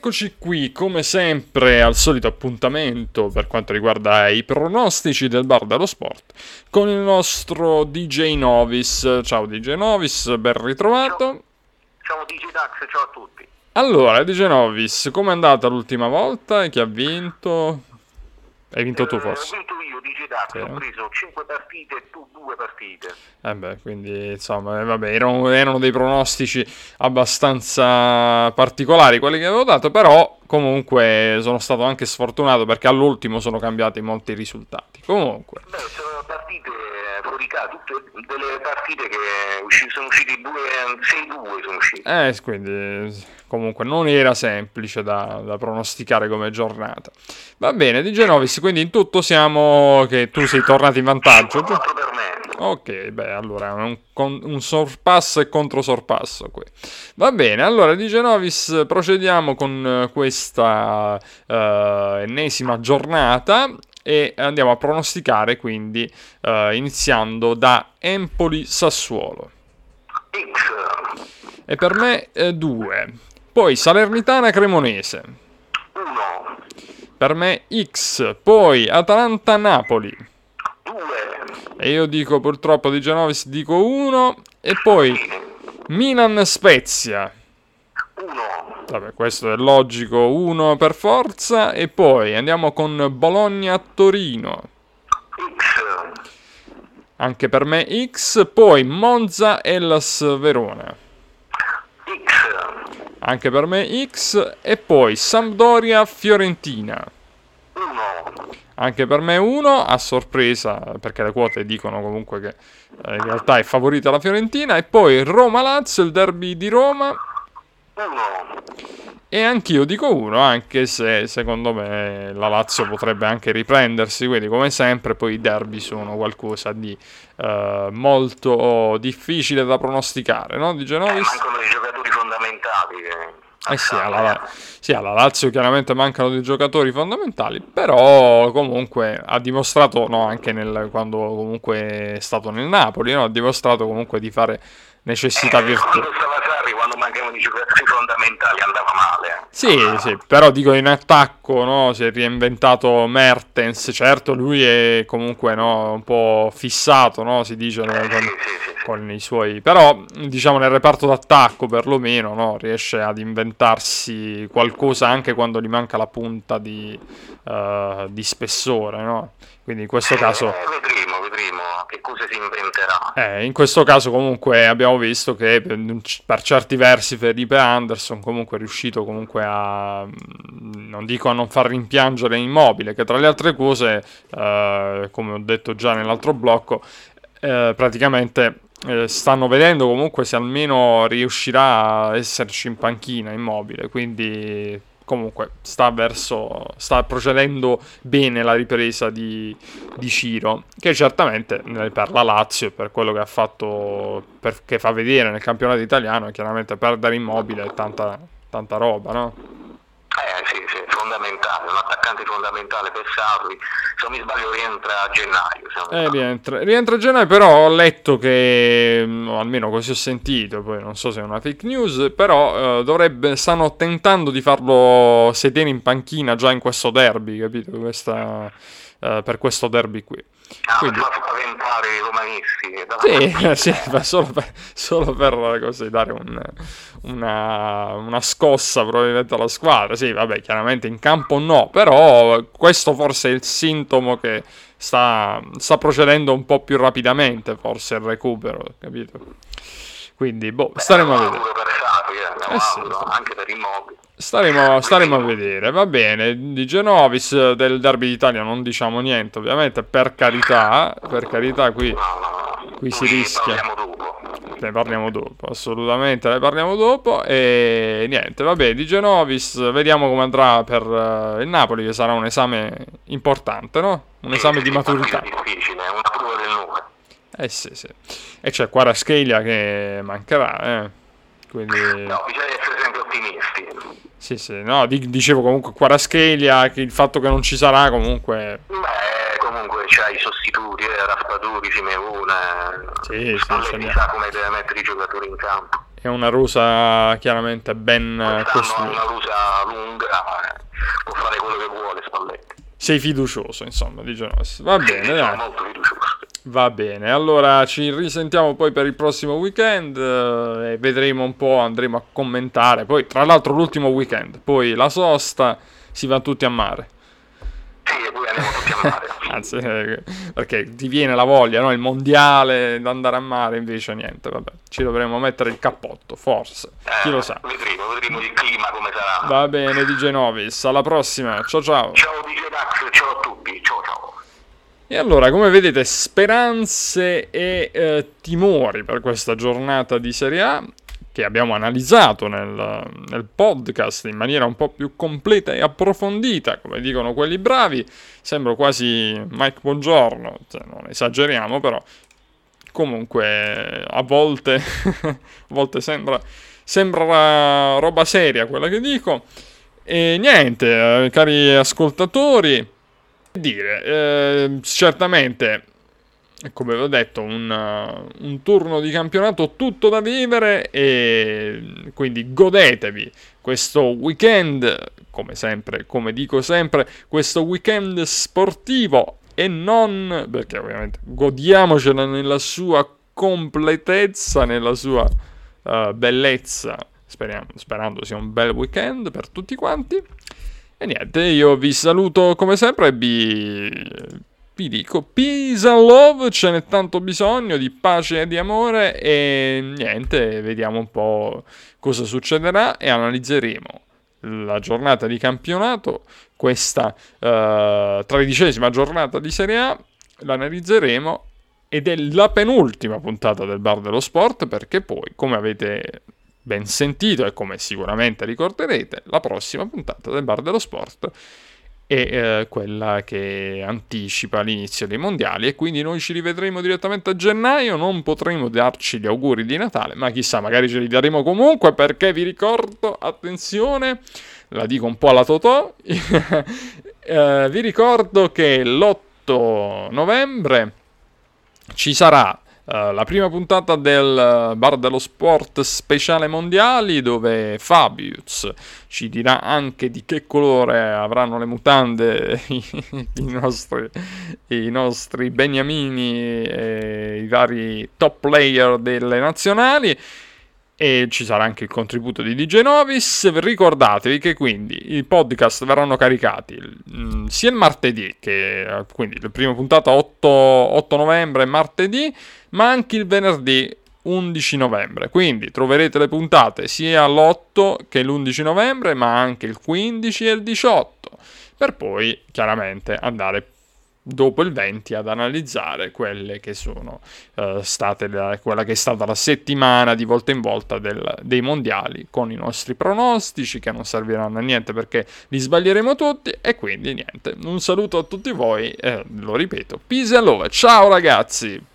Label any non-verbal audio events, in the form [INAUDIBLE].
eccoci qui, come sempre, al solito appuntamento per quanto riguarda i pronostici del bar dello sport con il nostro DJ Novis. Ciao DJ Novis, ben ritrovato. Ciao DJ Dax, ciao a tutti. Allora, DJ Novis, com'è andata l'ultima volta? Chi ha vinto? Hai vinto tu Eh, forse? Ho vinto io, DJ Dax, Sì. ho preso 5 partite e tu 2 partite. Eh beh, quindi insomma, eh, vabbè, erano, erano dei pronostici abbastanza particolari quelli che avevo dato, però comunque sono stato anche sfortunato perché all'ultimo sono cambiati molti risultati. Comunque, Beh, sono partite eh, fuori casa, tutte delle partite che sono usciti 2, 6-2 sono usciti. eh, quindi comunque non era semplice da, da pronosticare come giornata. Va bene, di Genovis, quindi in tutto siamo che tu sei tornato in vantaggio. giusto? 4 per me. Ok, beh, allora un, con- un sorpasso e controsorpasso qui. Va bene, allora di Genovis procediamo con eh, questa eh, ennesima giornata e andiamo a pronosticare quindi eh, iniziando da Empoli-Sassuolo. X, E per me 2. Poi Salernitana-Cremonese. 1, Per me X. Poi Atalanta-Napoli. 2, E io dico purtroppo di Genovis dico 1. E poi Milan-Spezia. 1, Vabbè, questo è logico, 1 per forza. E poi andiamo con Bologna-Torino. X, Anche per me X. Poi Monza-Hellas Verona. X, Anche per me X. E poi Sampdoria-Fiorentina. 1, Anche per me 1, a sorpresa, perché le quote dicono comunque che eh, in realtà è favorita la Fiorentina. E poi Roma-Lazio, il derby di Roma. 1, E anch'io dico 1, anche se secondo me la Lazio potrebbe anche riprendersi. Quindi, come sempre, poi i derby sono qualcosa di eh, molto difficile da pronosticare, no? Di eh, Genovis? mancano dei giocatori fondamentali. Che... Eh sì alla, sì, alla Lazio chiaramente mancano dei giocatori fondamentali, però comunque ha dimostrato, no, anche nel- quando comunque è stato nel Napoli, no, ha dimostrato comunque di fare necessità Eh, virtù. Quando stava Sarri, quando mancavano i giocatori fondamentali, andava male. Sì, sì, però dico in attacco, no, si è reinventato Mertens, certo lui è comunque, no, un po' fissato, no, si dice, Eh, con, sì, sì, con i suoi... Però, diciamo, nel reparto d'attacco perlomeno, no, riesce ad inventarsi qualcosa anche quando gli manca la punta di, eh, di spessore, no? Quindi in questo caso... Eh, vedremo, che cosa si inventerà. Eh, in questo caso comunque abbiamo visto che per, per certi versi Felipe Anderson comunque è riuscito comunque a, mm, non dico a non far rimpiangere Immobile, che tra le altre cose, eh, come ho detto già nell'altro blocco, eh, praticamente eh, stanno vedendo comunque se almeno riuscirà a esserci in panchina Immobile, quindi comunque sta verso sta procedendo bene la ripresa di, di Ciro che certamente per la Lazio per quello che ha fatto per- che fa vedere nel campionato italiano chiaramente perdere immobile è tanta, tanta roba no? Eh sì, sì, fondamentale, un attaccante fondamentale per Sarri. Se non mi sbaglio rientra a gennaio. Eh, rientra, rientra a gennaio, però ho letto che, mm, almeno così ho sentito, poi non so se è una fake news, però eh, dovrebbe, stanno tentando di farlo sedere in panchina già in questo derby, capito? Questa, eh, per questo derby qui. Ah, quindi- fa spaventare i romanisti. dai. Sì, sì, [LAUGHS] ma solo per, solo per così, dare un- una, una scossa probabilmente alla squadra. Sì, vabbè, chiaramente in campo no, però questo forse è il sintomo che sta, sta procedendo un po' più rapidamente, forse il recupero, capito? Quindi, boh, staremo a vedere. per eh, sì, anche per Immobile. Staremo, staremo a vedere, va bene. Di Genovis del Derby d'Italia non diciamo niente, ovviamente, per carità, per carità qui. Qui si rischia. Ne parliamo dopo, assolutamente, ne parliamo dopo. E niente, vabbè, di Genovis, vediamo come andrà per eh, il Napoli, che sarà un esame importante, no? Un esame di maturità. È difficile, è una prova del nome. Eh sì, sì. E c'è Quaraschelia che mancherà, eh. Quindi, No, bisogna essere sempre ottimisti. sì, sì, no, di- dicevo comunque Quaraschelia, che il fatto che non ci sarà comunque... Beh, comunque c'hai i sostituti, eh, Raspadori, Simeone. Sì, sì, Spalletti ce n'è. sa come deve mettere i giocatori in campo. è una rosa chiaramente ben costruita. una rosa lunga, eh, può fare quello che vuole Spalletti. Sei fiducioso, insomma, di Genovese. Va bene, sì, dai. molto fiducioso. Va bene, allora ci risentiamo poi per il prossimo weekend eh, e vedremo un po', andremo a commentare. Poi, tra l'altro, l'ultimo weekend, poi la sosta, si va tutti a mare. Sì, poi andiamo tutti a mare. [LAUGHS] Anzi, eh, perché ti viene la voglia, no? Il mondiale, di andare a mare, invece niente, vabbè. Ci dovremmo mettere il cappotto, forse. Eh, Chi lo sa. Vedremo, vedremo il clima come sarà. Va bene, DJ Novis, alla prossima. Ciao ciao. Ciao DJ Dax, ciao a tutti. Ciao ciao. E allora, come vedete, speranze e eh, timori per questa giornata di Serie A che abbiamo analizzato nel, nel, podcast in maniera un po' più completa e approfondita, come dicono quelli bravi. Sembro quasi Mike Buongiorno, cioè, non esageriamo, però comunque a volte, [LAUGHS] a volte sembra, sembra roba seria quella che dico. E niente, eh, cari ascoltatori dire, eh, certamente, come vi ho detto, un, uh, un, turno di campionato tutto da vivere e quindi godetevi questo weekend, come sempre, come dico sempre, questo weekend sportivo e non, perché ovviamente godiamocela nella sua completezza, nella sua uh, bellezza, speriamo, sperando sia un bel weekend per tutti quanti. E niente, io vi saluto come sempre e vi, vi dico peace and love, ce n'è tanto bisogno di pace e di amore e niente, vediamo un po' cosa succederà e analizzeremo la giornata di campionato, questa uh, tredicesima giornata di Serie A, l'analizzeremo ed è la penultima puntata del Bar dello Sport perché poi, come avete ben sentito e come sicuramente ricorderete, la prossima puntata del Bar dello Sport è eh, quella che anticipa l'inizio dei mondiali e quindi noi ci rivedremo direttamente a gennaio, non potremo darci gli auguri di Natale, ma chissà, magari ce li daremo comunque perché vi ricordo, attenzione, la dico un po' alla Totò, [LAUGHS] eh, vi ricordo che l'8 novembre ci sarà Uh, la prima puntata del Bar dello Sport speciale mondiali dove Fabius ci dirà anche di che colore avranno le mutande i, [LAUGHS] i, nostri, i nostri beniamini e i vari top player delle nazionali e ci sarà anche il contributo di DJ Novis. Ricordatevi che quindi i podcast verranno caricati mh, mm, sia il martedì, che quindi la prima puntata 8, 8 novembre martedì, ma anche il venerdì 11 novembre. Quindi troverete le puntate sia l'8 che l'11 novembre, ma anche il 15 e il 18, per poi chiaramente andare dopo il 20 ad analizzare quelle che sono uh, state la, quella che è stata la settimana di volta in volta del, dei mondiali con i nostri pronostici che non serviranno a niente perché li sbaglieremo tutti e quindi niente. Un saluto a tutti voi e lo ripeto peace and love. Ciao ragazzi